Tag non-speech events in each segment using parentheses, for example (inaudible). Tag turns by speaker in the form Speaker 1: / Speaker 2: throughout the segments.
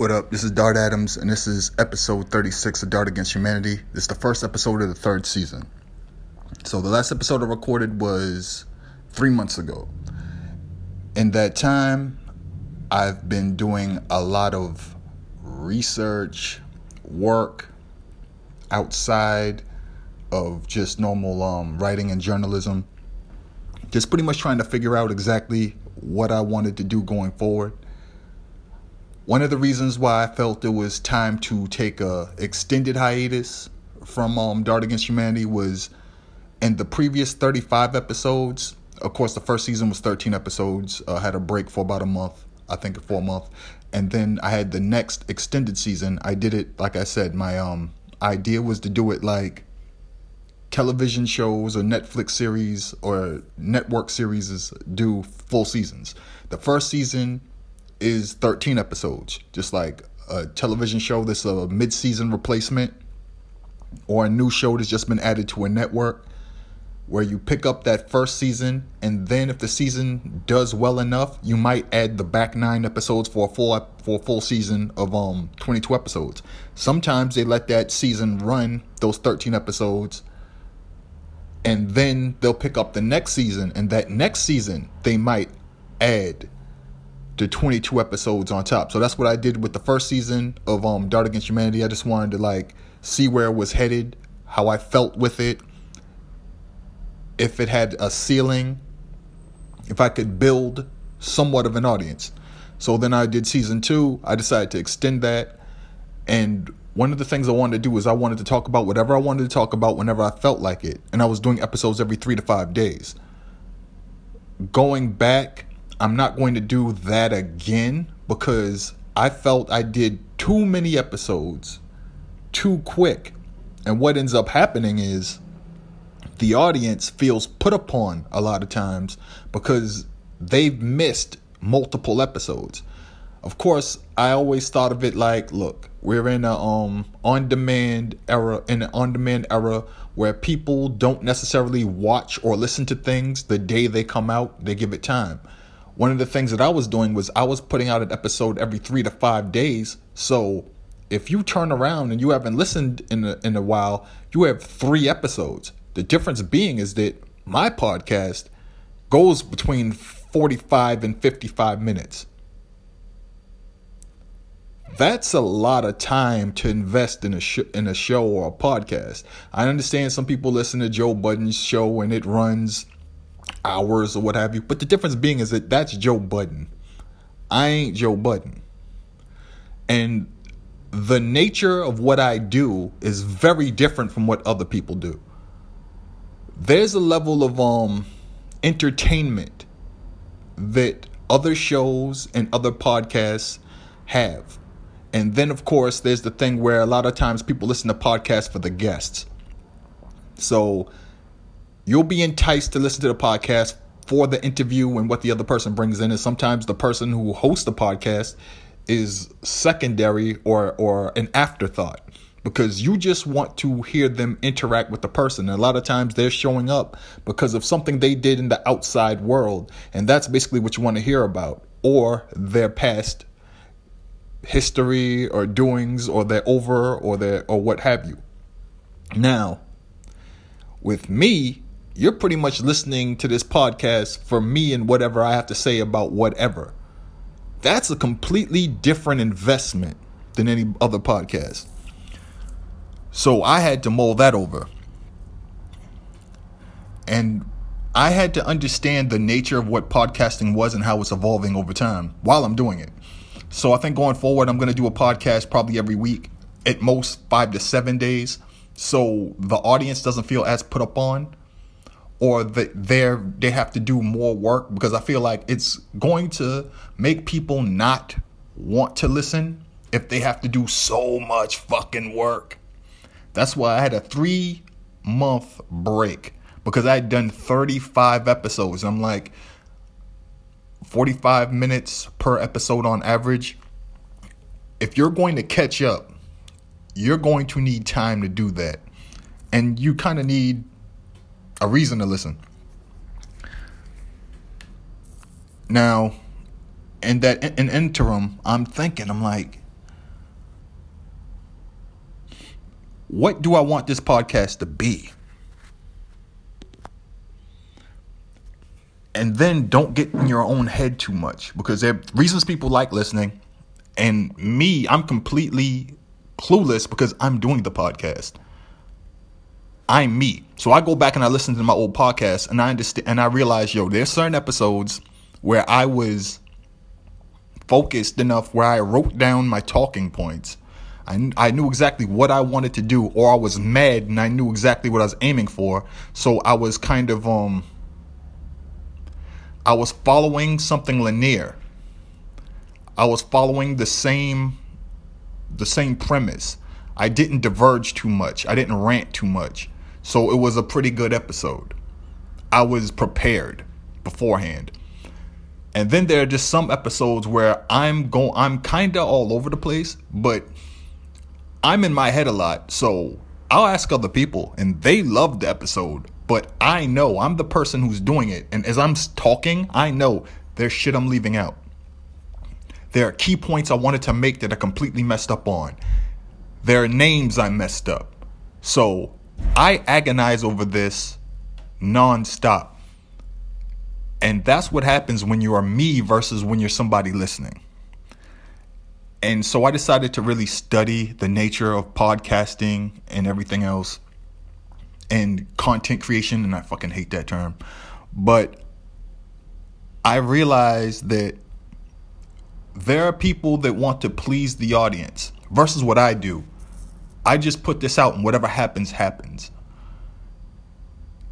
Speaker 1: What up? This is Dart Adams, and this is episode 36 of Dart Against Humanity. This is the first episode of the third season. So, the last episode I recorded was three months ago. In that time, I've been doing a lot of research, work outside of just normal um, writing and journalism. Just pretty much trying to figure out exactly what I wanted to do going forward one of the reasons why I felt it was time to take a extended hiatus from um, Dart Against Humanity was in the previous 35 episodes. Of course, the first season was 13 episodes. I uh, had a break for about a month, I think for a month, and then I had the next extended season. I did it like I said. My um idea was to do it like television shows or Netflix series or network series do full seasons. The first season is 13 episodes, just like a television show that's a mid-season replacement or a new show that's just been added to a network where you pick up that first season and then if the season does well enough, you might add the back 9 episodes for a full for a full season of um 22 episodes. Sometimes they let that season run those 13 episodes and then they'll pick up the next season and that next season they might add the 22 episodes on top. So that's what I did with the first season of um Dart Against Humanity. I just wanted to like see where it was headed, how I felt with it, if it had a ceiling, if I could build somewhat of an audience. So then I did season 2. I decided to extend that and one of the things I wanted to do is I wanted to talk about whatever I wanted to talk about whenever I felt like it. And I was doing episodes every 3 to 5 days. Going back I'm not going to do that again because I felt I did too many episodes too quick. And what ends up happening is the audience feels put upon a lot of times because they've missed multiple episodes. Of course, I always thought of it like, look, we're in a um on-demand era in an on-demand era where people don't necessarily watch or listen to things the day they come out, they give it time one of the things that I was doing was I was putting out an episode every three to five days. So if you turn around and you haven't listened in a, in a while, you have three episodes. The difference being is that my podcast goes between 45 and 55 minutes. That's a lot of time to invest in a sh- in a show or a podcast. I understand some people listen to Joe Budden's show and it runs hours or what have you. But the difference being is that that's Joe Budden. I ain't Joe Budden. And the nature of what I do is very different from what other people do. There's a level of um entertainment that other shows and other podcasts have. And then of course there's the thing where a lot of times people listen to podcasts for the guests. So you'll be enticed to listen to the podcast for the interview and what the other person brings in. And sometimes the person who hosts the podcast is secondary or or an afterthought because you just want to hear them interact with the person. And a lot of times they're showing up because of something they did in the outside world, and that's basically what you want to hear about, or their past history or doings or their over or their or what have you. Now, with me, you're pretty much listening to this podcast for me and whatever I have to say about whatever. That's a completely different investment than any other podcast. So I had to mull that over. And I had to understand the nature of what podcasting was and how it's evolving over time while I'm doing it. So I think going forward, I'm going to do a podcast probably every week, at most five to seven days. So the audience doesn't feel as put up on or that they're they have to do more work because I feel like it's going to make people not want to listen if they have to do so much fucking work. That's why I had a 3 month break because I had done 35 episodes. I'm like 45 minutes per episode on average. If you're going to catch up, you're going to need time to do that. And you kind of need a reason to listen. Now, in that in, interim, I'm thinking, I'm like, what do I want this podcast to be? And then don't get in your own head too much because there are reasons people like listening. And me, I'm completely clueless because I'm doing the podcast. I'm me. So I go back and I listen to my old podcast and I understand and I realize, yo, there's certain episodes where I was focused enough where I wrote down my talking points. I, I knew exactly what I wanted to do, or I was mad and I knew exactly what I was aiming for. So I was kind of um I was following something linear. I was following the same the same premise. I didn't diverge too much. I didn't rant too much. So it was a pretty good episode. I was prepared beforehand. And then there are just some episodes where I'm going I'm kind of all over the place, but I'm in my head a lot. So I'll ask other people and they love the episode, but I know I'm the person who's doing it. And as I'm talking, I know there's shit I'm leaving out. There are key points I wanted to make that are completely messed up on. There are names I messed up. So I agonize over this nonstop. And that's what happens when you are me versus when you're somebody listening. And so I decided to really study the nature of podcasting and everything else and content creation. And I fucking hate that term. But I realized that there are people that want to please the audience versus what I do. I just put this out and whatever happens happens.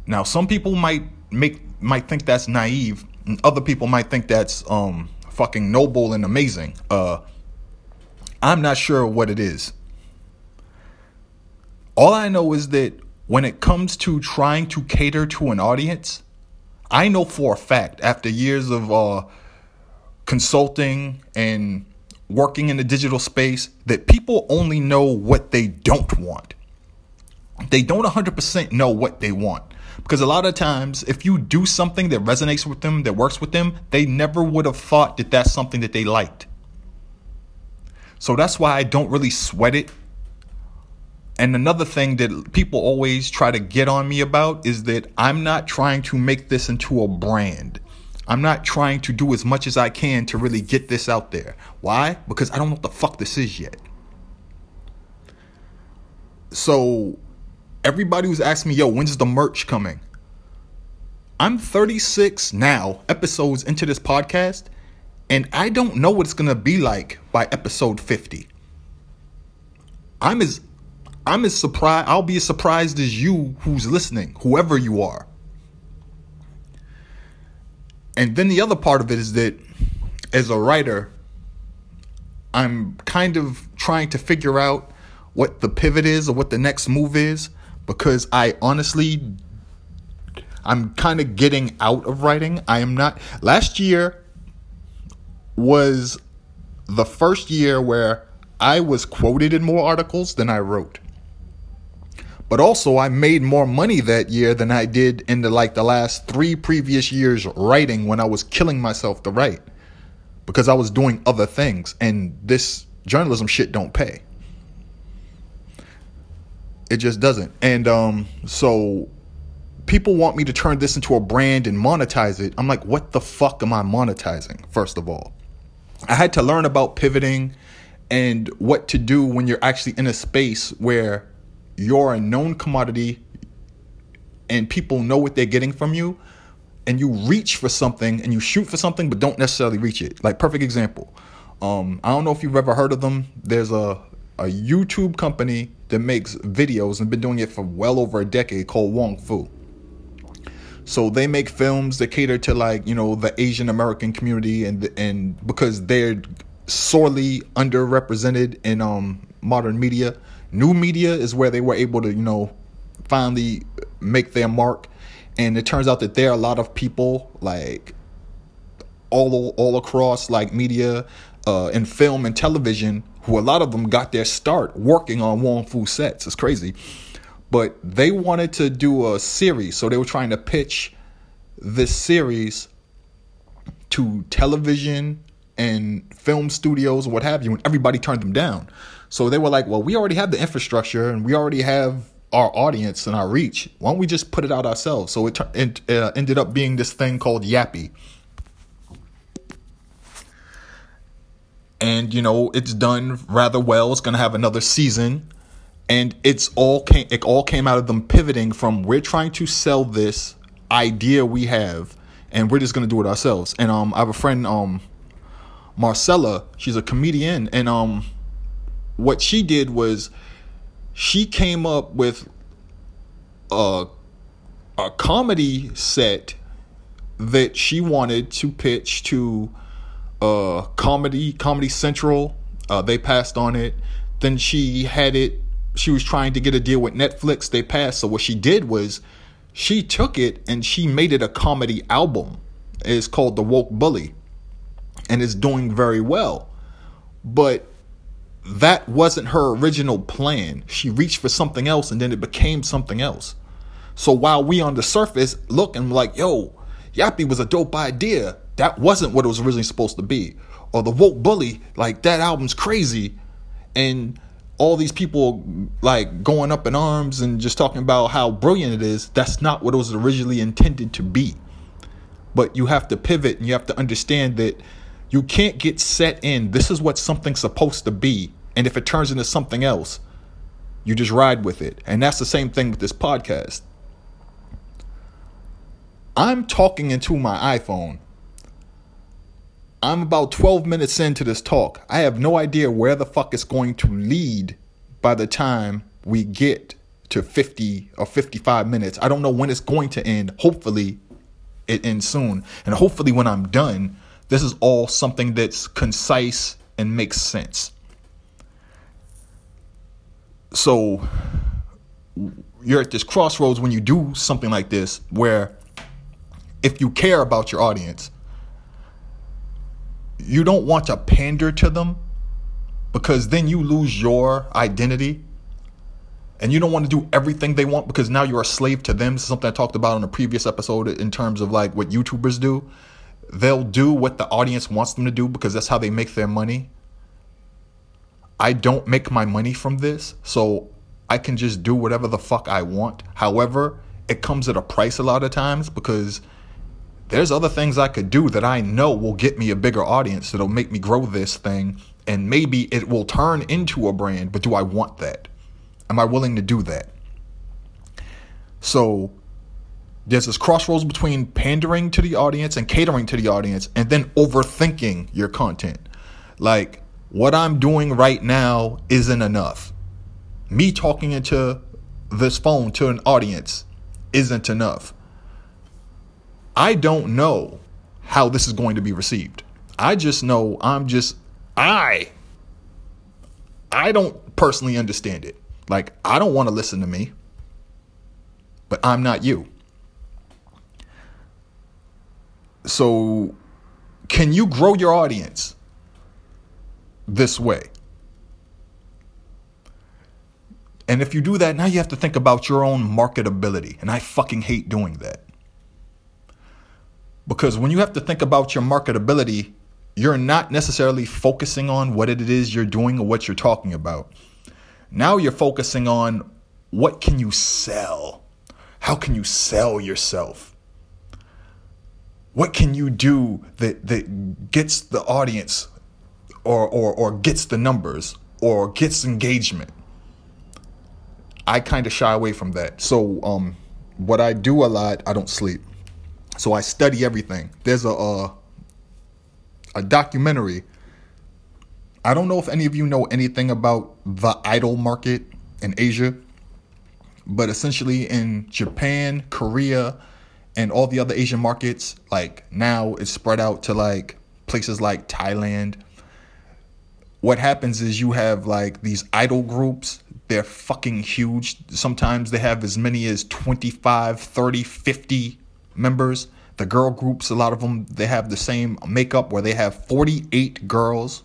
Speaker 1: Now, some people might make might think that's naive, and other people might think that's um fucking noble and amazing. Uh I'm not sure what it is. All I know is that when it comes to trying to cater to an audience, I know for a fact after years of uh consulting and working in the digital space that people only know what they don't want. They don't 100% know what they want. Because a lot of times, if you do something that resonates with them, that works with them, they never would have thought that that's something that they liked. So that's why I don't really sweat it. And another thing that people always try to get on me about is that I'm not trying to make this into a brand. I'm not trying to do as much as I can to really get this out there. Why? Because I don't know what the fuck this is yet. So everybody was asking me, yo, when's the merch coming? I'm 36 now, episodes into this podcast, and I don't know what it's gonna be like by episode 50. I'm as I'm as surprised I'll be as surprised as you who's listening, whoever you are. And then the other part of it is that as a writer, I'm kind of trying to figure out what the pivot is or what the next move is because I honestly I'm kind of getting out of writing. I am not last year was the first year where I was quoted in more articles than I wrote. But also, I made more money that year than I did in the like the last three previous years writing when I was killing myself to write because I was doing other things and this journalism shit don't pay. It just doesn't. And um, so people want me to turn this into a brand and monetize it. I'm like, what the fuck am I monetizing? First of all, I had to learn about pivoting and what to do when you're actually in a space where you're a known commodity and people know what they're getting from you and you reach for something and you shoot for something but don't necessarily reach it. Like perfect example. Um, i don't know if you've ever heard of them. There's a, a youtube company that makes videos and been doing it for well over a decade called wong fu. So they make films that cater to like you know the asian american community and and because they're sorely underrepresented in um modern media New media is where they were able to, you know, finally make their mark. And it turns out that there are a lot of people like all all across like media uh, and film and television who a lot of them got their start working on Wong Fu sets. It's crazy. But they wanted to do a series, so they were trying to pitch this series to television and film studios and what have you, and everybody turned them down. So they were like, well, we already have the infrastructure and we already have our audience and our reach. Why don't we just put it out ourselves? So it, it uh, ended up being this thing called Yappie. And you know, it's done rather well. It's going to have another season. And it's all came it all came out of them pivoting from we're trying to sell this idea we have and we're just going to do it ourselves. And um I have a friend um Marcella, she's a comedian and um what she did was she came up with a a comedy set that she wanted to pitch to uh comedy comedy central. Uh they passed on it. Then she had it she was trying to get a deal with netflix. They passed. So what she did was she took it and she made it a comedy album. It's called the woke bully. And it's doing very well. But that wasn't her original plan. She reached for something else and then it became something else. So while we on the surface look and like, yo, Yappie was a dope idea, that wasn't what it was originally supposed to be. Or the woke bully, like that album's crazy. And all these people like going up in arms and just talking about how brilliant it is, that's not what it was originally intended to be. But you have to pivot and you have to understand that you can't get set in. This is what something's supposed to be. And if it turns into something else, you just ride with it. And that's the same thing with this podcast. I'm talking into my iPhone. I'm about 12 minutes into this talk. I have no idea where the fuck it's going to lead by the time we get to 50 or 55 minutes. I don't know when it's going to end. Hopefully, it ends soon. And hopefully, when I'm done, this is all something that's concise and makes sense. So you're at this crossroads when you do something like this where if you care about your audience, you don't want to pander to them because then you lose your identity and you don't want to do everything they want because now you're a slave to them. This is something I talked about in a previous episode in terms of like what YouTubers do they'll do what the audience wants them to do because that's how they make their money. I don't make my money from this, so I can just do whatever the fuck I want. However, it comes at a price a lot of times because there's other things I could do that I know will get me a bigger audience that'll make me grow this thing and maybe it will turn into a brand, but do I want that? Am I willing to do that? So there's this crossroads between pandering to the audience and catering to the audience and then overthinking your content. Like, what I'm doing right now isn't enough. Me talking into this phone to an audience isn't enough. I don't know how this is going to be received. I just know I'm just, I, I don't personally understand it. Like, I don't want to listen to me, but I'm not you. So, can you grow your audience this way? And if you do that, now you have to think about your own marketability. And I fucking hate doing that. Because when you have to think about your marketability, you're not necessarily focusing on what it is you're doing or what you're talking about. Now you're focusing on what can you sell? How can you sell yourself? What can you do that, that gets the audience or, or, or gets the numbers or gets engagement? I kind of shy away from that. So, um, what I do a lot, I don't sleep. So I study everything. There's a a, a documentary. I don't know if any of you know anything about the idol market in Asia, but essentially in Japan, Korea, and all the other Asian markets, like now it's spread out to like places like Thailand. What happens is you have like these idol groups, they're fucking huge. Sometimes they have as many as 25, 30, 50 members. The girl groups, a lot of them, they have the same makeup where they have 48 girls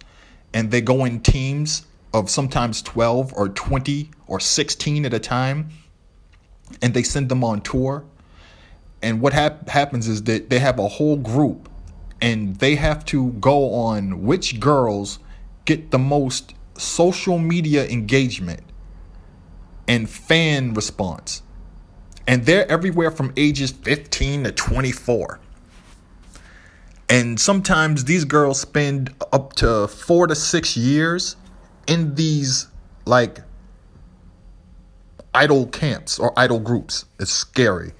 Speaker 1: and they go in teams of sometimes 12 or 20 or 16 at a time and they send them on tour and what hap- happens is that they have a whole group and they have to go on which girls get the most social media engagement and fan response. And they're everywhere from ages 15 to 24. And sometimes these girls spend up to four to six years in these like idol camps or idol groups. It's scary.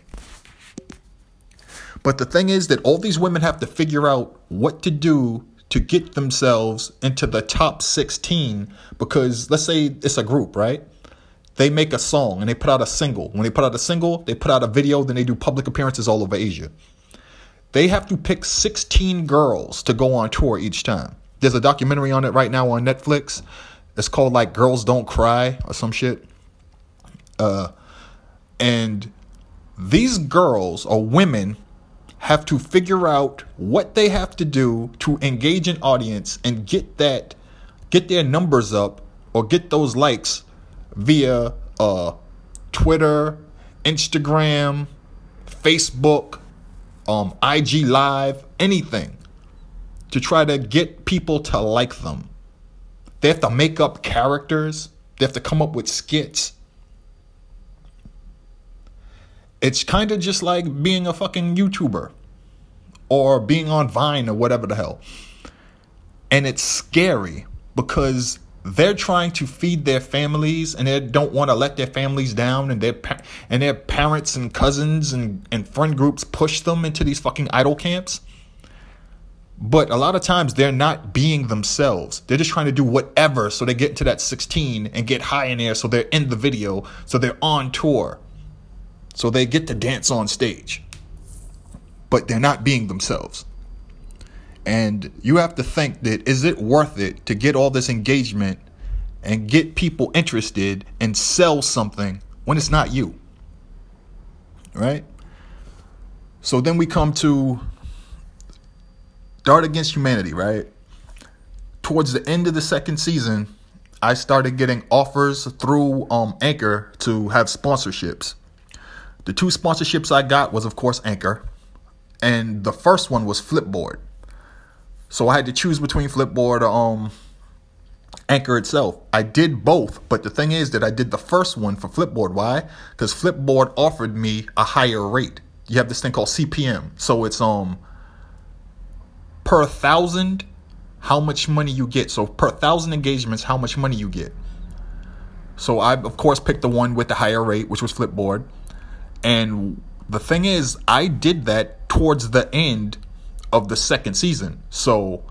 Speaker 1: But the thing is that all these women have to figure out what to do to get themselves into the top 16 because let's say it's a group, right? They make a song and they put out a single. When they put out a single, they put out a video, then they do public appearances all over Asia. They have to pick 16 girls to go on tour each time. There's a documentary on it right now on Netflix. It's called like Girls Don't Cry or some shit. Uh, and these girls or women have to figure out what they have to do to engage an audience and get that get their numbers up or get those likes via uh, Twitter, Instagram, Facebook, um, IG Live, anything to try to get people to like them. They have to make up characters. They have to come up with skits. It's kind of just like being a fucking YouTuber or being on Vine or whatever the hell. And it's scary because they're trying to feed their families and they don't want to let their families down and their and their parents and cousins and, and friend groups push them into these fucking idol camps. But a lot of times they're not being themselves. They're just trying to do whatever so they get into that 16 and get high in there so they're in the video, so they're on tour. So they get to dance on stage, but they're not being themselves. And you have to think that is it worth it to get all this engagement and get people interested and sell something when it's not you? Right? So then we come to Dart Against Humanity, right? Towards the end of the second season, I started getting offers through um, Anchor to have sponsorships. The two sponsorships I got was, of course, Anchor, and the first one was Flipboard. So I had to choose between Flipboard or um, Anchor itself. I did both, but the thing is that I did the first one for Flipboard. Why? Because Flipboard offered me a higher rate. You have this thing called CPM, so it's um per thousand how much money you get. So per thousand engagements, how much money you get. So I of course picked the one with the higher rate, which was Flipboard. And the thing is, I did that towards the end of the second season. So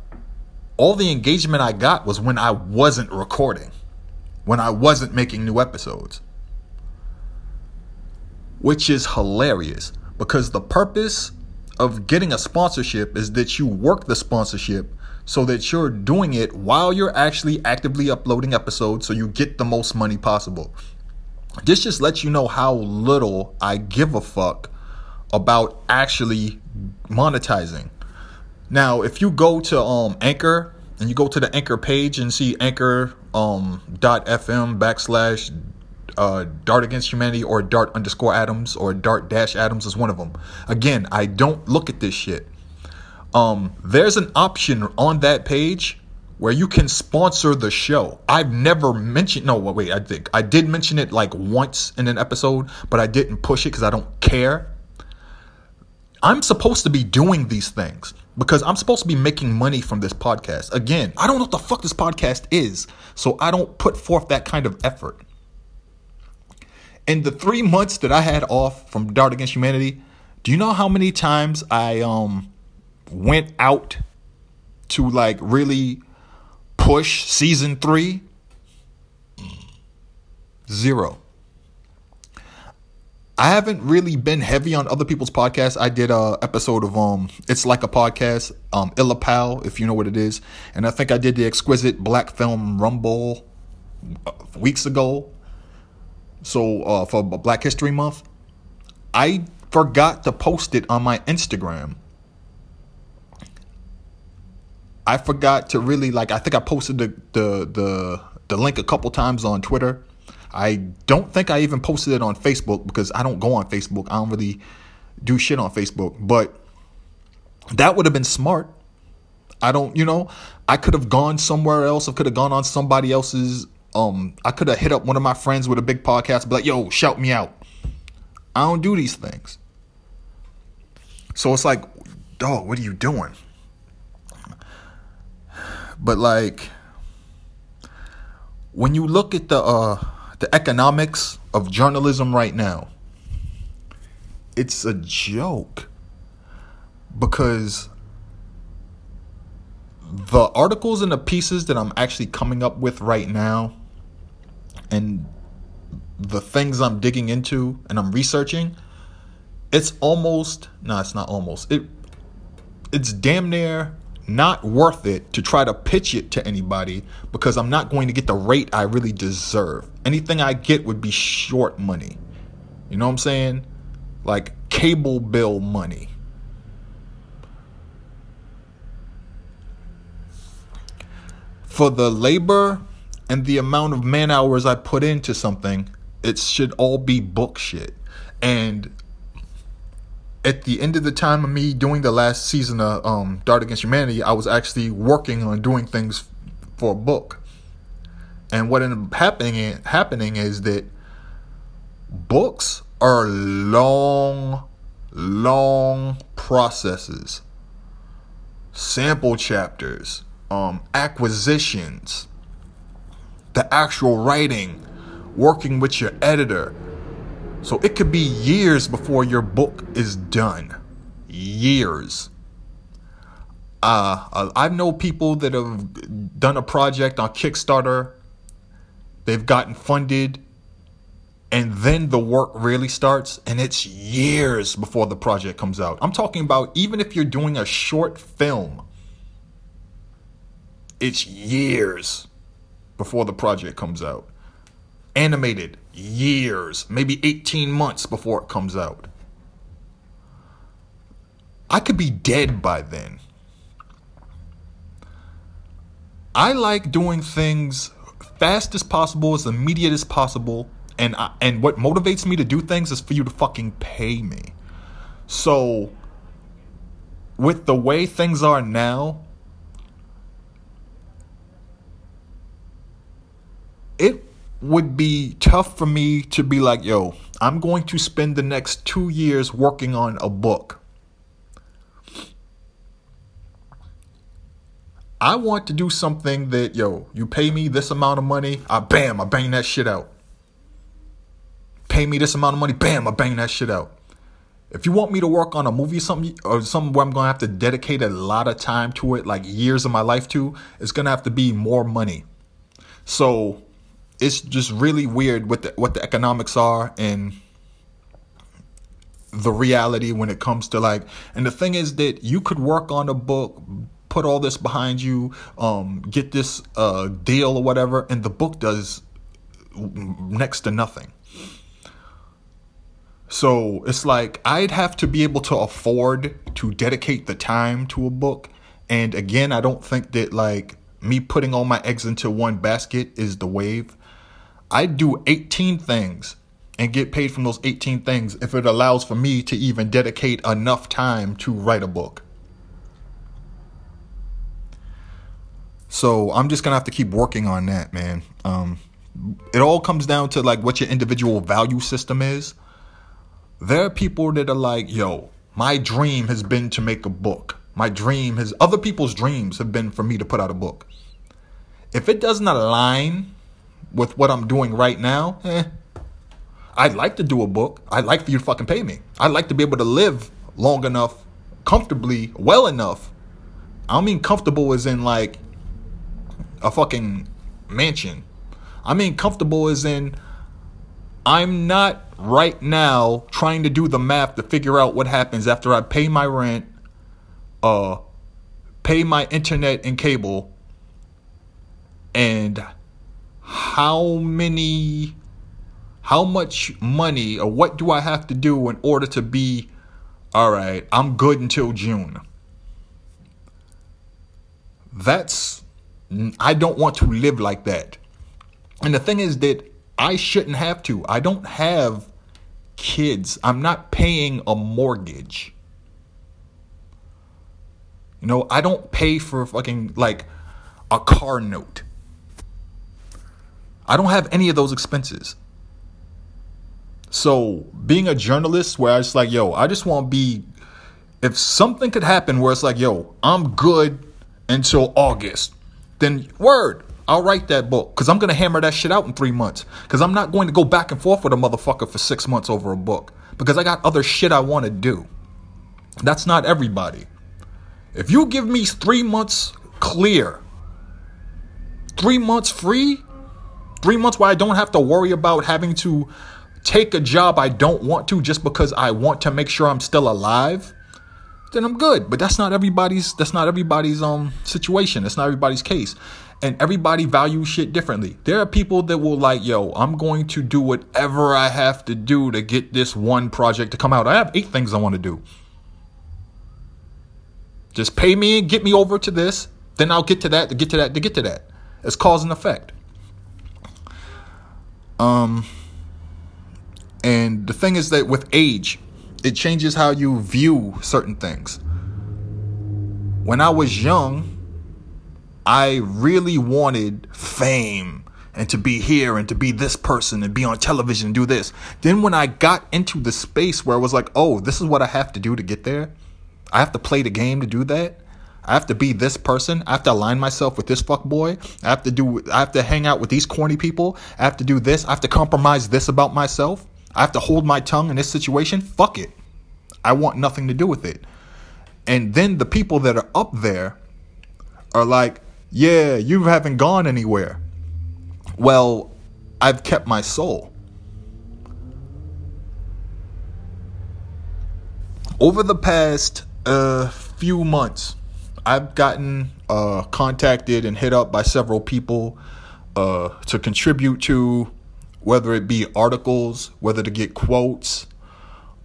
Speaker 1: all the engagement I got was when I wasn't recording, when I wasn't making new episodes. Which is hilarious because the purpose of getting a sponsorship is that you work the sponsorship so that you're doing it while you're actually actively uploading episodes so you get the most money possible. This just lets you know how little I give a fuck about actually monetizing. Now, if you go to um Anchor and you go to the Anchor page and see Anchor um dot FM backslash uh, Dart Against Humanity or Dart underscore Adams or Dart dash Adams is one of them. Again, I don't look at this shit. Um, there's an option on that page where you can sponsor the show. I've never mentioned, no, wait, I think I did mention it like once in an episode, but I didn't push it because I don't care. I'm supposed to be doing these things because I'm supposed to be making money from this podcast. Again, I don't know what the fuck this podcast is, so I don't put forth that kind of effort. In the three months that I had off from Dart Against Humanity, do you know how many times I um went out to like really push season three? Zero. I haven't really been heavy on other people's podcasts. I did a episode of um, it's like a podcast, um, Illapal, if you know what it is, and I think I did the exquisite Black Film Rumble uh, weeks ago. So uh, for Black History Month, I forgot to post it on my Instagram. I forgot to really like. I think I posted the the the, the link a couple times on Twitter. I don't think I even posted it on Facebook because I don't go on Facebook. I don't really do shit on Facebook. But that would have been smart I don't, you know, I could have gone somewhere else. I could have gone on somebody else's. Um, I could have hit up one of my friends with a big podcast, be like, "Yo, shout me out." I don't do these things. So it's like, dog, what are you doing? But like, when you look at the uh, the economics of journalism right now, it's a joke because the articles and the pieces that I'm actually coming up with right now and the things I'm digging into and I'm researching, it's almost no, it's not almost. It it's damn near not worth it to try to pitch it to anybody because I'm not going to get the rate I really deserve. Anything I get would be short money. You know what I'm saying? Like cable bill money. For the labor and the amount of man hours I put into something, it should all be book shit. And at the end of the time of me doing the last season of um, Dart Against Humanity, I was actually working on doing things for a book. And what ended up happening happening is that books are long, long processes. Sample chapters, um, acquisitions, the actual writing, working with your editor, so it could be years before your book is done. Years. Uh, I know people that have done a project on Kickstarter. They've gotten funded, and then the work really starts, and it's years before the project comes out. I'm talking about even if you're doing a short film, it's years before the project comes out animated years, maybe 18 months before it comes out. I could be dead by then. I like doing things fast as possible, as immediate as possible, and I, and what motivates me to do things is for you to fucking pay me. So with the way things are now, it would be tough for me to be like, yo, I'm going to spend the next two years working on a book. I want to do something that, yo, you pay me this amount of money, I bam, I bang that shit out. Pay me this amount of money, bam, I bang that shit out. If you want me to work on a movie or something or something where I'm gonna have to dedicate a lot of time to it, like years of my life to, it's gonna have to be more money. So it's just really weird what the what the economics are and the reality when it comes to like and the thing is that you could work on a book put all this behind you um get this uh deal or whatever and the book does next to nothing. So it's like I'd have to be able to afford to dedicate the time to a book. And again I don't think that like me putting all my eggs into one basket is the wave I do 18 things and get paid from those 18 things if it allows for me to even dedicate enough time to write a book. So I'm just gonna have to keep working on that, man. Um, it all comes down to like what your individual value system is. There are people that are like, yo, my dream has been to make a book. My dream has other people's dreams have been for me to put out a book. If it doesn't align with what I'm doing right now, eh, I'd like to do a book. I'd like for you to fucking pay me. I'd like to be able to live long enough, comfortably, well enough. I don't mean comfortable as in like a fucking mansion. I mean comfortable as in I'm not right now trying to do the math to figure out what happens after I pay my rent, uh, pay my internet and cable, and how many how much money or what do I have to do in order to be all right, I'm good until June. That's I don't want to live like that. And the thing is that I shouldn't have to. I don't have kids. I'm not paying a mortgage. You know, I don't pay for fucking like a car note. I don't have any of those expenses. So being a journalist where I just like, yo, I just want to be if something could happen where it's like, yo, I'm good until August, then word, I'll write that book because I'm gonna hammer that shit out in three months. Because I'm not going to go back and forth with a motherfucker for six months over a book because I got other shit I want to do. That's not everybody. If you give me three months clear, three months free, three months where I don't have to worry about having to take a job I don't want to just because I want to make sure I'm still alive then I'm good. But that's not everybody's that's not everybody's um situation. That's not everybody's case. And everybody values shit differently. There are people that will like, yo, I'm going to do whatever I have to do to get this one project to come out. I have eight things I want to do. Just pay me and get me over to this. Then I'll get to that, to get to that, to get to that. It's cause and effect. Um and the thing is that with age, it changes how you view certain things. When I was young, I really wanted fame and to be here and to be this person and be on television and do this. Then when I got into the space where I was like, oh, this is what I have to do to get there. I have to play the game to do that. I have to be this person. I have to align myself with this fuck boy. I have to do I have to hang out with these corny people. I have to do this. I have to compromise this about myself. I have to hold my tongue in this situation. Fuck it. I want nothing to do with it. And then the people that are up there are like, yeah, you haven't gone anywhere. Well, I've kept my soul. Over the past uh, few months, I've gotten uh, contacted and hit up by several people uh, to contribute to whether it be articles, whether to get quotes,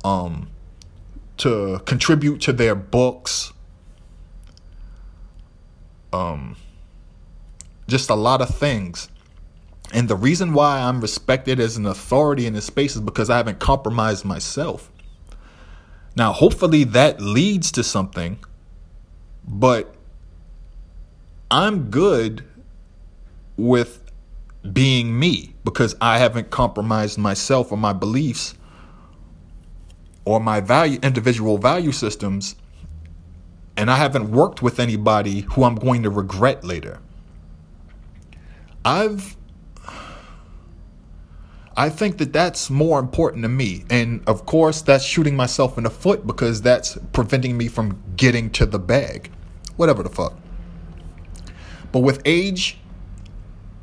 Speaker 1: um, to contribute to their books. Um, just a lot of things. And the reason why I'm respected as an authority in this space is because I haven't compromised myself. Now, hopefully that leads to something, but I'm good with being me because I haven't compromised myself or my beliefs or my value individual value systems and I haven't worked with anybody who I'm going to regret later. I've I think that that's more important to me. And of course, that's shooting myself in the foot because that's preventing me from getting to the bag. Whatever the fuck. But with age,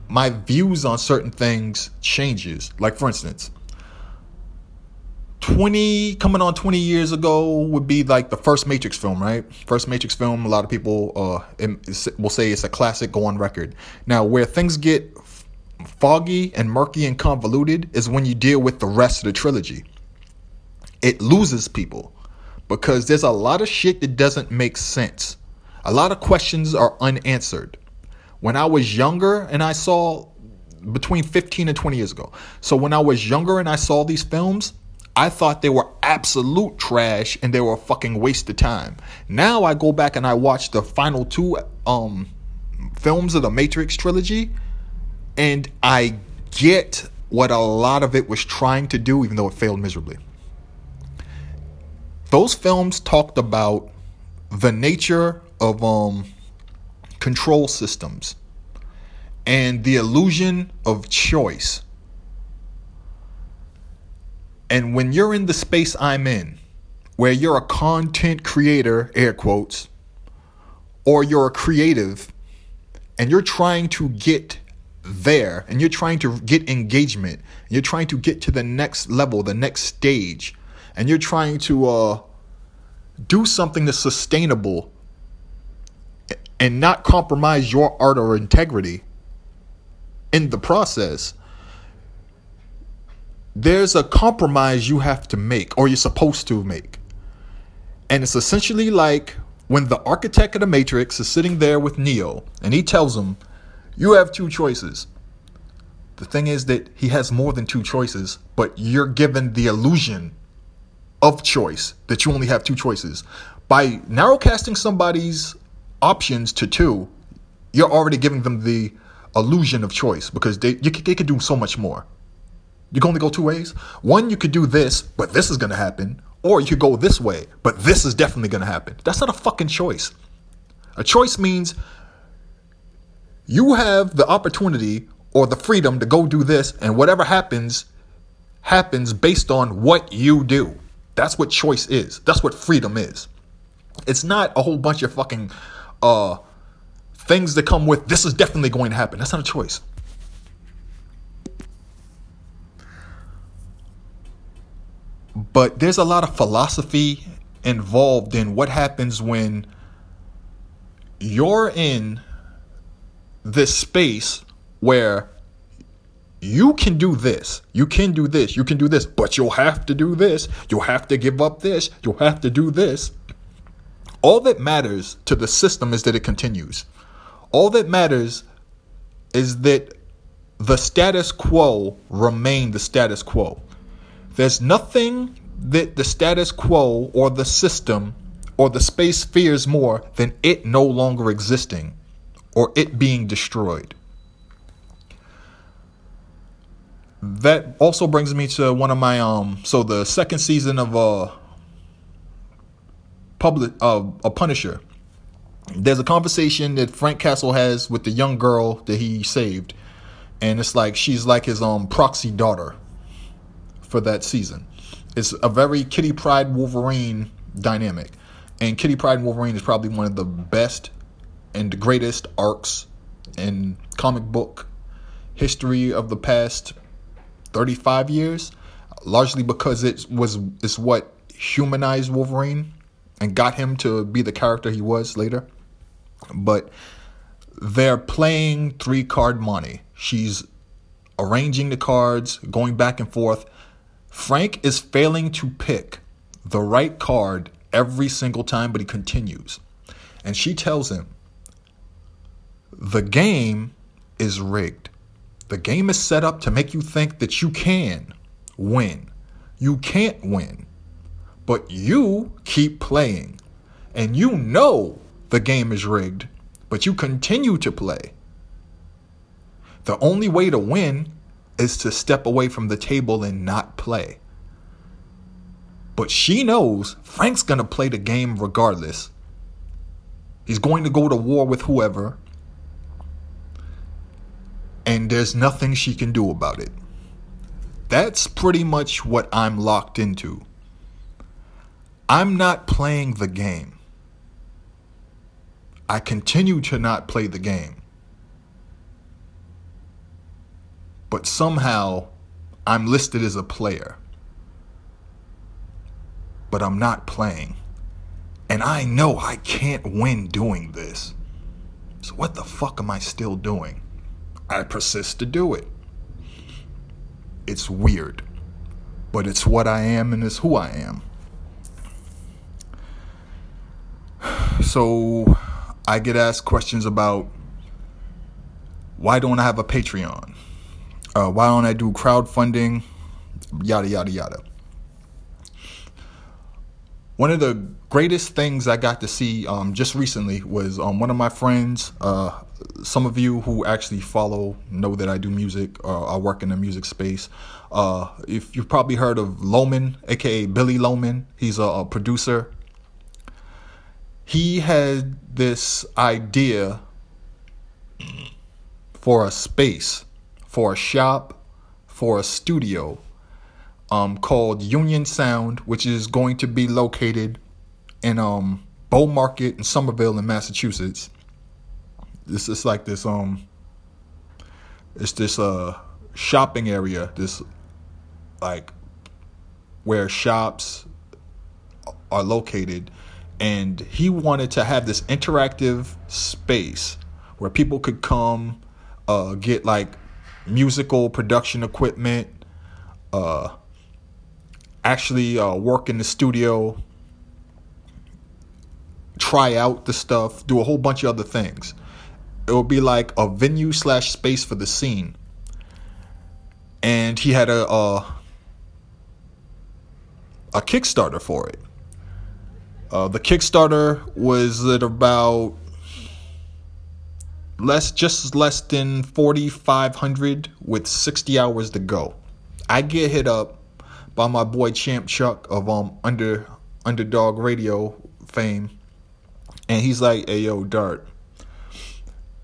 Speaker 1: my views on certain things changes. Like for instance, 20 coming on 20 years ago would be like the first Matrix film, right? First Matrix film, a lot of people uh will say it's a classic go on record. Now, where things get foggy and murky and convoluted is when you deal with the rest of the trilogy. It loses people because there's a lot of shit that doesn't make sense. A lot of questions are unanswered. When I was younger and I saw between 15 and 20 years ago. So when I was younger and I saw these films, I thought they were absolute trash and they were a fucking waste of time. Now I go back and I watch the final two um films of the Matrix trilogy and I get what a lot of it was trying to do even though it failed miserably. Those films talked about the nature of um control systems and the illusion of choice. And when you're in the space I'm in, where you're a content creator, air quotes, or you're a creative, and you're trying to get there and you're trying to get engagement, you're trying to get to the next level, the next stage, and you're trying to uh, do something that's sustainable and not compromise your art or integrity in the process, there's a compromise you have to make or you're supposed to make. And it's essentially like when the architect of the Matrix is sitting there with Neo and he tells him, You have two choices. The thing is that he has more than two choices, but you're given the illusion of choice that you only have two choices. By narrowcasting somebody's options to two, you're already giving them the illusion of choice because they you, they could do so much more. You can only go two ways. One, you could do this, but this is going to happen. Or you could go this way, but this is definitely going to happen. That's not a fucking choice. A choice means you have the opportunity or the freedom to go do this, and whatever happens, happens based on what you do. That's what choice is. That's what freedom is. It's not a whole bunch of fucking uh things that come with this is definitely going to happen. That's not a choice. But there's a lot of philosophy involved in what happens when you're in this space where you can do this, you can do this, you can do this, but you'll have to do this, you'll have to give up this, you'll have to do this. All that matters to the system is that it continues. All that matters is that the status quo remain the status quo. There's nothing that the status quo or the system or the space fears more than it no longer existing or it being destroyed. That also brings me to one of my um so the second season of uh public uh a Punisher. There's a conversation that Frank Castle has with the young girl that he saved and it's like she's like his um proxy daughter for that season. It's a very Kitty Pryde Wolverine dynamic. And Kitty Pryde and Wolverine is probably one of the best and the greatest arcs in comic book history of the past 35 years, largely because it was it's what humanized Wolverine and got him to be the character he was later. But they're playing three card monte. She's arranging the cards, going back and forth, Frank is failing to pick the right card every single time, but he continues. And she tells him, The game is rigged. The game is set up to make you think that you can win. You can't win. But you keep playing. And you know the game is rigged, but you continue to play. The only way to win is to step away from the table and not play. But she knows Frank's going to play the game regardless. He's going to go to war with whoever. And there's nothing she can do about it. That's pretty much what I'm locked into. I'm not playing the game. I continue to not play the game. but somehow I'm listed as a player. But I'm not playing. And I know I can't win doing this. So what the fuck am I still doing? I persist to do it. It's weird. But it's what I am and it's who I am. So I get asked questions about why don't I have a Patreon? Uh, why don't I do crowdfunding? Yada, yada, yada. One of the greatest things I got to see um, just recently was um, one of my friends. Uh, some of you who actually follow know that I do music. Uh, I work in the music space. Uh, if you've probably heard of Loman, aka Billy Loman, he's a, a producer. He had this idea for a space for a shop, for a studio um, called Union Sound, which is going to be located in um, Bow Market in Somerville in Massachusetts. This is like this um it's this uh shopping area, this like where shops are located and he wanted to have this interactive space where people could come uh, get like musical production equipment, uh, actually uh, work in the studio, try out the stuff, do a whole bunch of other things. It would be like a venue slash space for the scene. And he had a a, a Kickstarter for it. Uh, the Kickstarter was at about less just less than 4500 with 60 hours to go. I get hit up by my boy Champ Chuck of um under underdog radio fame and he's like, "Hey yo, Dart,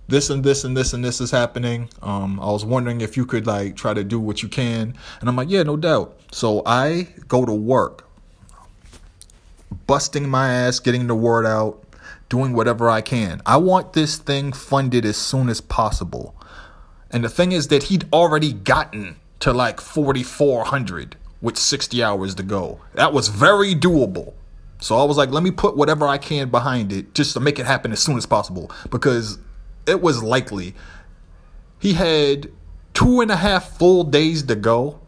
Speaker 1: this and this and this and this is happening. Um, I was wondering if you could like try to do what you can." And I'm like, "Yeah, no doubt." So I go to work, busting my ass, getting the word out, doing whatever I can. I want this thing funded as soon as possible. And the thing is that he'd already gotten to like 4,400 with 60 hours to go. That was very doable. So I was like, let me put whatever I can behind it just to make it happen as soon as possible because it was likely. He had two and a half full days to go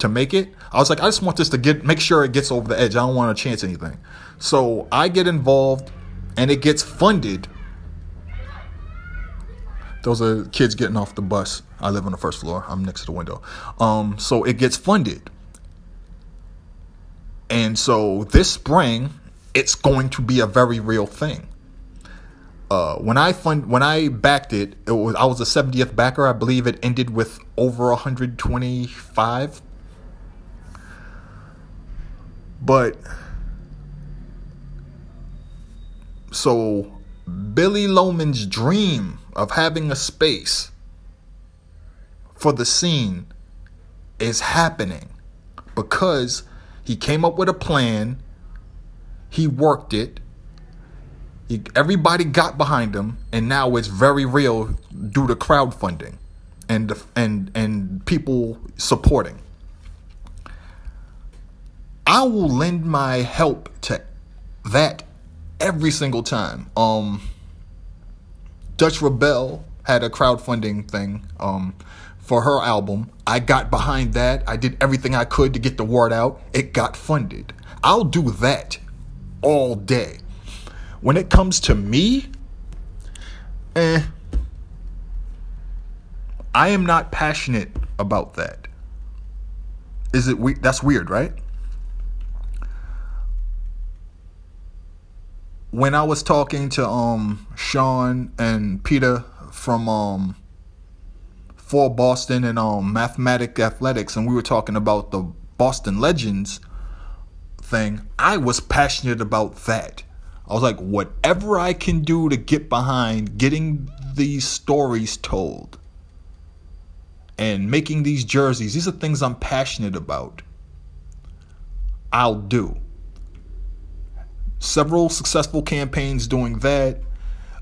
Speaker 1: to make it. I was like, I just want this to get make sure it gets over the edge. I don't want to chance anything. So I get involved and it gets funded. Those are kids getting off the bus. I live on the first floor. I'm next to the window. Um, so it gets funded. And so this spring, it's going to be a very real thing. Uh, when I fund when I backed it, it was I was a 70th backer. I believe it ended with over 125. But so Billy Loman's dream of having a space for the scene is happening because he came up with a plan, he worked it, he, everybody got behind him, and now it's very real due to crowdfunding and and and people supporting. I will lend my help to that every single time. Um, Dutch ReBelle had a crowdfunding thing um, for her album. I got behind that. I did everything I could to get the word out. It got funded. I'll do that all day. When it comes to me, eh, I am not passionate about that. Is it we- that's weird, right? When I was talking to um Sean and Peter from um for Boston and um Mathematic Athletics and we were talking about the Boston Legends thing, I was passionate about that. I was like whatever I can do to get behind getting these stories told and making these jerseys, these are things I'm passionate about. I'll do several successful campaigns doing that.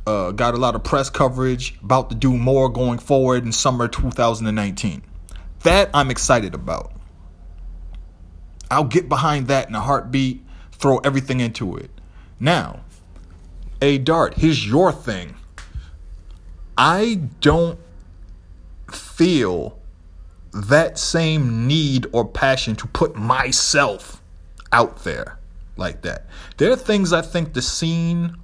Speaker 1: Uh, got a lot of press coverage. About to do more going forward in summer 2019. That I'm excited about. I'll get behind that in a heartbeat. Throw everything into it. Now, a dart. Here's your thing. I don't feel that same need or passion to put myself out there like that. There are things I think the scene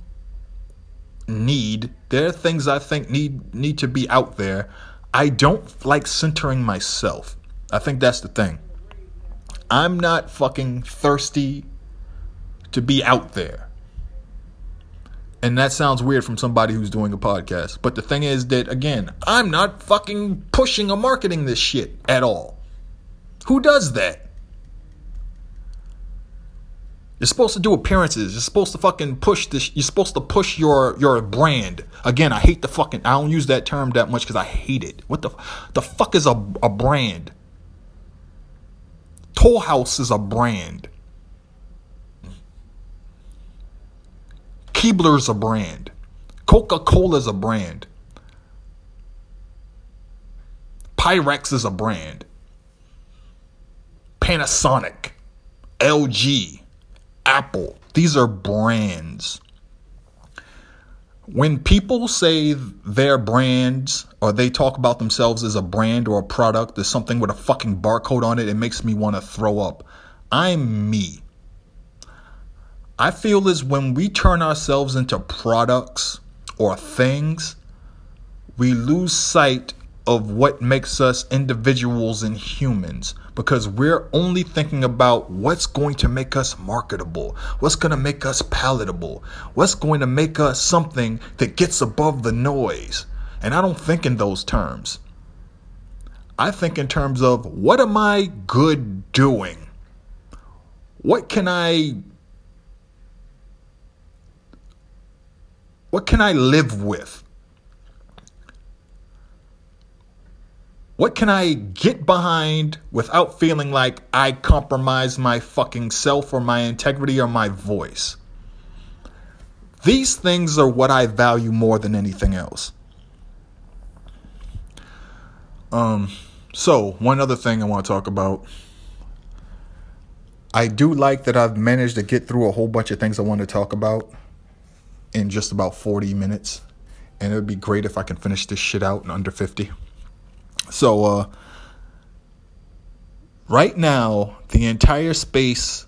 Speaker 1: need. There are things I think need need to be out there. I don't like centering myself. I think that's the thing. I'm not fucking thirsty to be out there. And that sounds weird from somebody who's doing a podcast. But the thing is that, again, I'm not fucking pushing or marketing this shit at all. Who does that? You're supposed to do appearances. You're supposed to fucking push this. You're supposed to push your your brand. Again, I hate the fucking. I don't use that term that much because I hate it. What the the fuck is a a brand? Toll House is a brand. Keebler's a brand. Coca Cola's a brand. Pyrex is a brand. Panasonic, LG. Apple. These are brands. When people say their brands or they talk about themselves as a brand or a product, there's something with a fucking barcode on it, it makes me want to throw up. I'm me. I feel as when we turn ourselves into products or things, we lose sight of what makes us individuals and humans because we're only thinking about what's going to make us marketable, what's going to make us palatable, what's going to make us something that gets above the noise. And I don't think in those terms. I think in terms of what am I good doing? What can I what can I live with? What can I get behind without feeling like I compromise my fucking self or my integrity or my voice? These things are what I value more than anything else. Um, so one other thing I want to talk about. I do like that I've managed to get through a whole bunch of things I want to talk about in just about 40 minutes. And it would be great if I can finish this shit out in under 50. So, uh, right now, the entire space,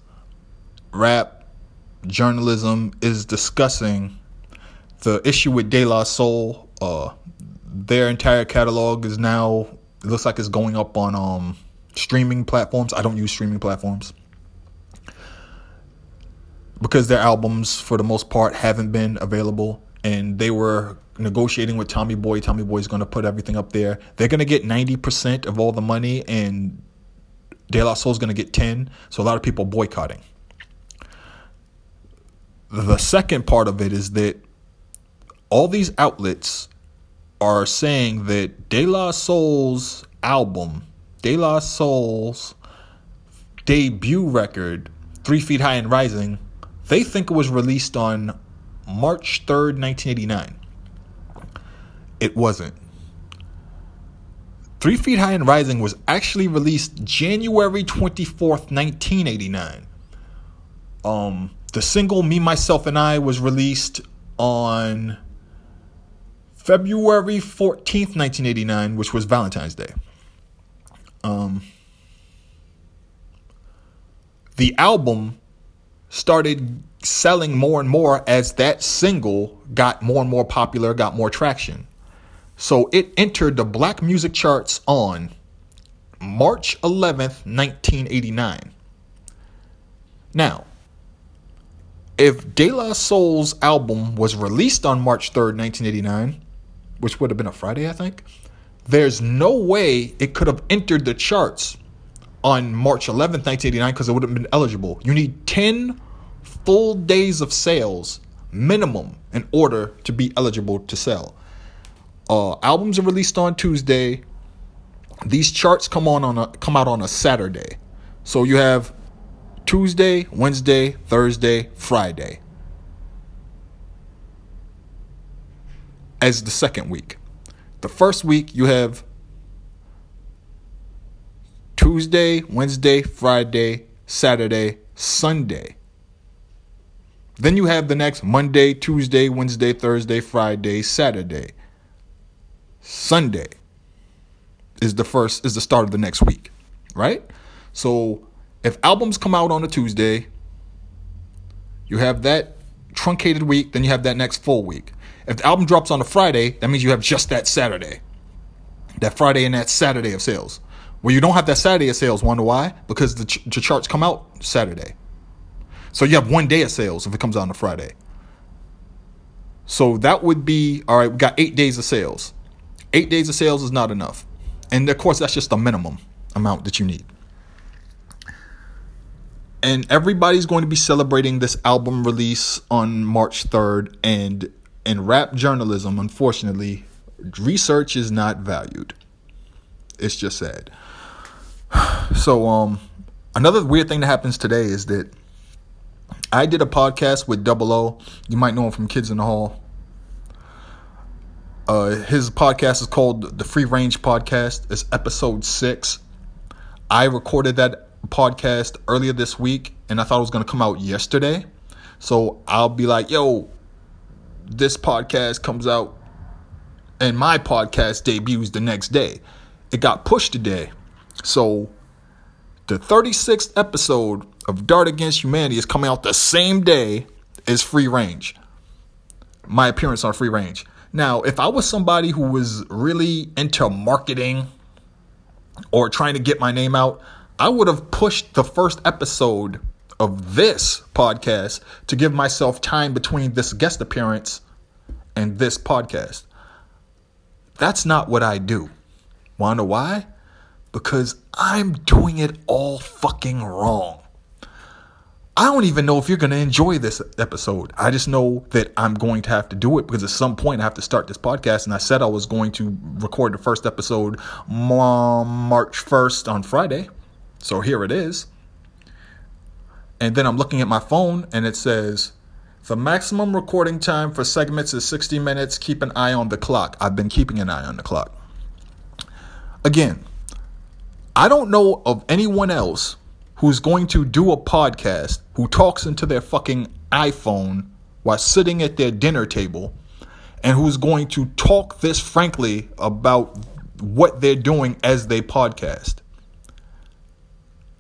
Speaker 1: rap, journalism is discussing the issue with De La Soul. Uh, their entire catalog is now it looks like it's going up on um, streaming platforms. I don't use streaming platforms because their albums, for the most part, haven't been available, and they were negotiating with Tommy Boy. Tommy Boy's going to put everything up there. They're going to get ninety percent of all the money, and De La Soul's going to get ten. So a lot of people boycotting. The second part of it is that all these outlets are saying that De La Soul's album, De La Soul's debut record, Three Feet High and Rising, they think it was released on March 3rd, 1989. It wasn't. Three Feet High and Rising was actually released January 24th, 1989. Um, the single Me, Myself, and I was released on February 14th, 1989, which was Valentine's Day. Um, the album started selling more and more as that single got more and more popular, got more traction. So it entered the black music charts on March 11th, 1989. Now, if De La Soul's album was released on March 3rd, 1989, which would have been a Friday, I think, there's no way it could have entered the charts on March 11th, 1989, because it would have been eligible. You need 10 full days of sales minimum in order to be eligible to sell. Uh, albums are released on Tuesday. These charts come on on a come out on a Saturday. So you have Tuesday, Wednesday, Thursday, Friday. as the second week. The first week you have Tuesday, Wednesday, Friday, Saturday, Sunday. Then you have the next Monday, Tuesday, Wednesday, Thursday, Friday, Saturday. Sunday is the first is the start of the next week, right? So if albums come out on a Tuesday, you have that truncated week, then you have that next full week. If the album drops on a Friday, that means you have just that Saturday. That Friday and that Saturday of sales. Where you don't have that Saturday of sales, wonder why? Because the, ch- the charts come out Saturday. So you have one day of sales if it comes out on a Friday. So that would be all right. We got eight days of sales. Eight days of sales is not enough, and of course that's just the minimum amount that you need. And everybody's going to be celebrating this album release on March third, and in rap journalism, unfortunately, research is not valued. It's just sad. (sighs) So, um, another weird thing that happens today is that I did a podcast with Double O. You might know him from Kids in the Hall. Uh, his podcast is called the Free Range Podcast. It's episode six. I recorded that podcast earlier this week, and I thought it was going to come out yesterday. So I'll be like, "Yo, this podcast comes out and my podcast debuts the next day. It got pushed today. So the 36th episode of Dart Against Humanity is coming out the same day as Free Range. My appearance on Free Range. Now, if I was somebody who was really into marketing or trying to get my name out, I would have pushed the first episode of this podcast to give myself time between this guest appearance and this podcast. That's not what I do. Wanna know why? Because I'm doing it all fucking wrong. I don't even know if you're going to enjoy this episode. I just know that I'm going to have to do it because at some point I have to start this podcast. And I said I was going to record the first episode March 1st on Friday. So here it is. And then I'm looking at my phone and it says the maximum recording time for segments is 60 minutes. Keep an eye on the clock. I've been keeping an eye on the clock. Again, I don't know of anyone else who's going to do a podcast who talks into their fucking iPhone while sitting at their dinner table and who's going to talk this frankly about what they're doing as they podcast.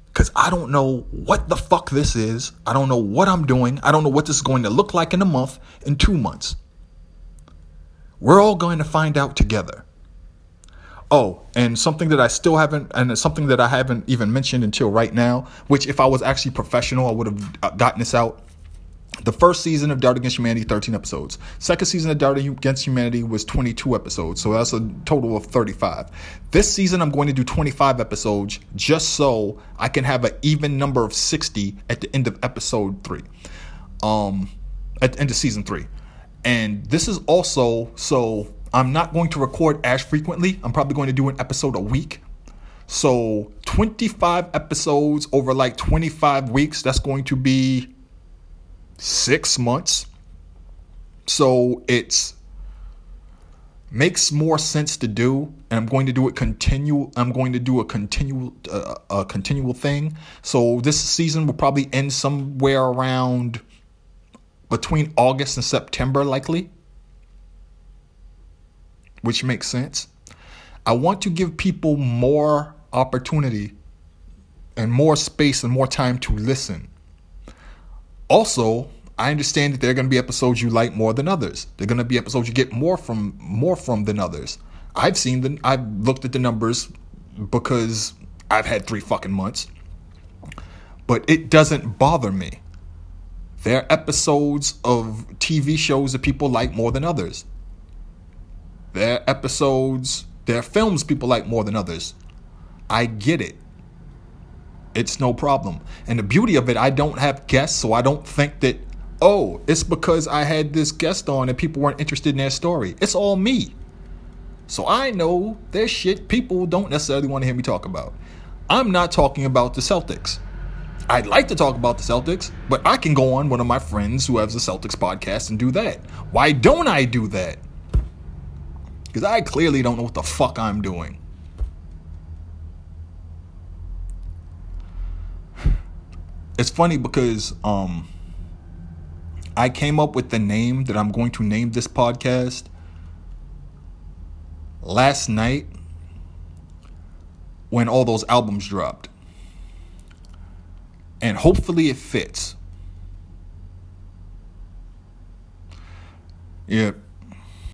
Speaker 1: Because I don't know what the fuck this is. I don't know what I'm doing. I don't know what this is going to look like in a month, in two months. We're all going to find out together. Oh, and something that I still haven't, and it's something that I haven't even mentioned until right now, which if I was actually professional, I would have uh, gotten this out. The first season of Dart Against Humanity, 13 episodes. Second season of Dart Against Humanity was 22 episodes, so that's a total of 35. This season, I'm going to do 25 episodes just so I can have an even number of 60 at the end of episode three, um, at the end of season three. And this is also so I'm not going to record as frequently. I'm probably going to do an episode a week. So 25 episodes over like 25 weeks, that's going to be six months. So it's makes more sense to do and i'm going to do it continue i'm going to do a continual uh, a continual thing so this season will probably end somewhere around between august and september likely which makes sense. I want to give people more opportunity and more space and more time to listen. Also, I understand that there are going to be episodes you like more than others. There are going to be episodes you get more from more from than others. I've seen the I've looked at the numbers because I've had 3 fucking months. But it doesn't bother me. There are episodes of TV shows that people like more than others. There are episodes, there are films people like more than others. I get it. It's no problem. And the beauty of it, I don't have guests, so I don't think that, oh, it's because I had this guest on and people weren't interested in their story. It's all me. So I know there's shit people don't necessarily want to hear me talk about. I'm not talking about the Celtics. I'd like to talk about the Celtics, but I can go on one of my friends who has a Celtics podcast and do that. Why don't I do that? Because I clearly don't know what the fuck I'm doing. It's funny because um, I came up with the name that I'm going to name this podcast last night when all those albums dropped. And hopefully it fits. Yeah,